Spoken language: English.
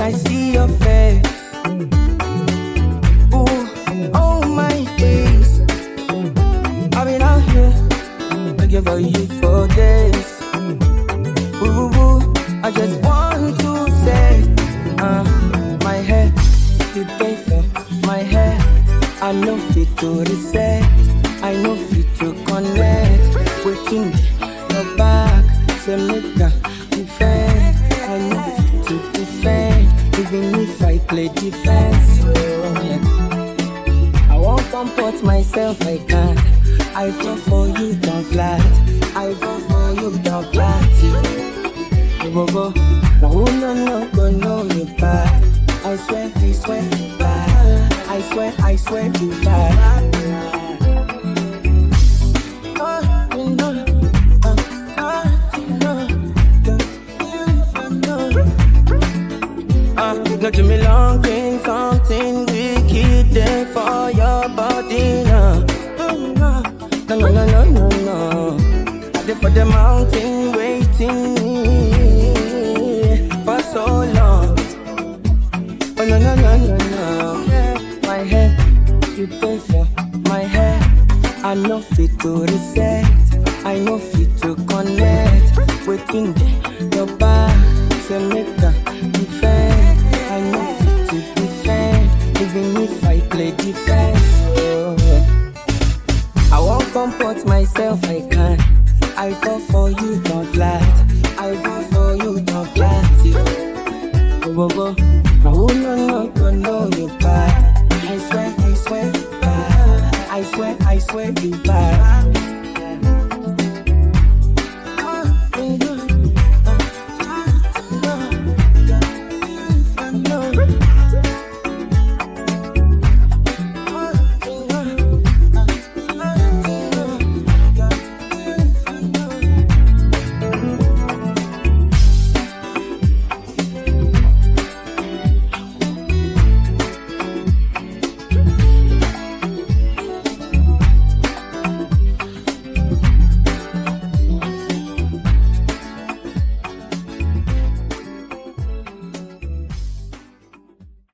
I see your face. Ooh, oh my days. I've been out here looking for you for days. Ooh, I just want to say, uh, my hair, you pay for my hair. I know fit to reset, I know fit to connect. Waiting your back, say make defense. Oh, yeah. I won't comport myself, I can't. I fall for you, down flat. I fall for you, down flat. You go go. No, no, no, go, no, you bad. I swear, I swear, you bad. I swear, I swear, you bad. Know, know, know. Uh, no give me long thing, something wicked there for your body now. No, no, no, no, no, no. I for the mountain waiting me for so long. Oh no no no no no. My hair, you pay for my hair. I know fit to reset. I know fit to connect. Waiting there, your back, say make I play defense. Oh. I won't comport myself, I can't. I fall for you, don't flat. I fall for you, don't flat. Oh, oh, oh. I will not know, know you bad. I swear, I swear, bad. I swear, I swear you bad.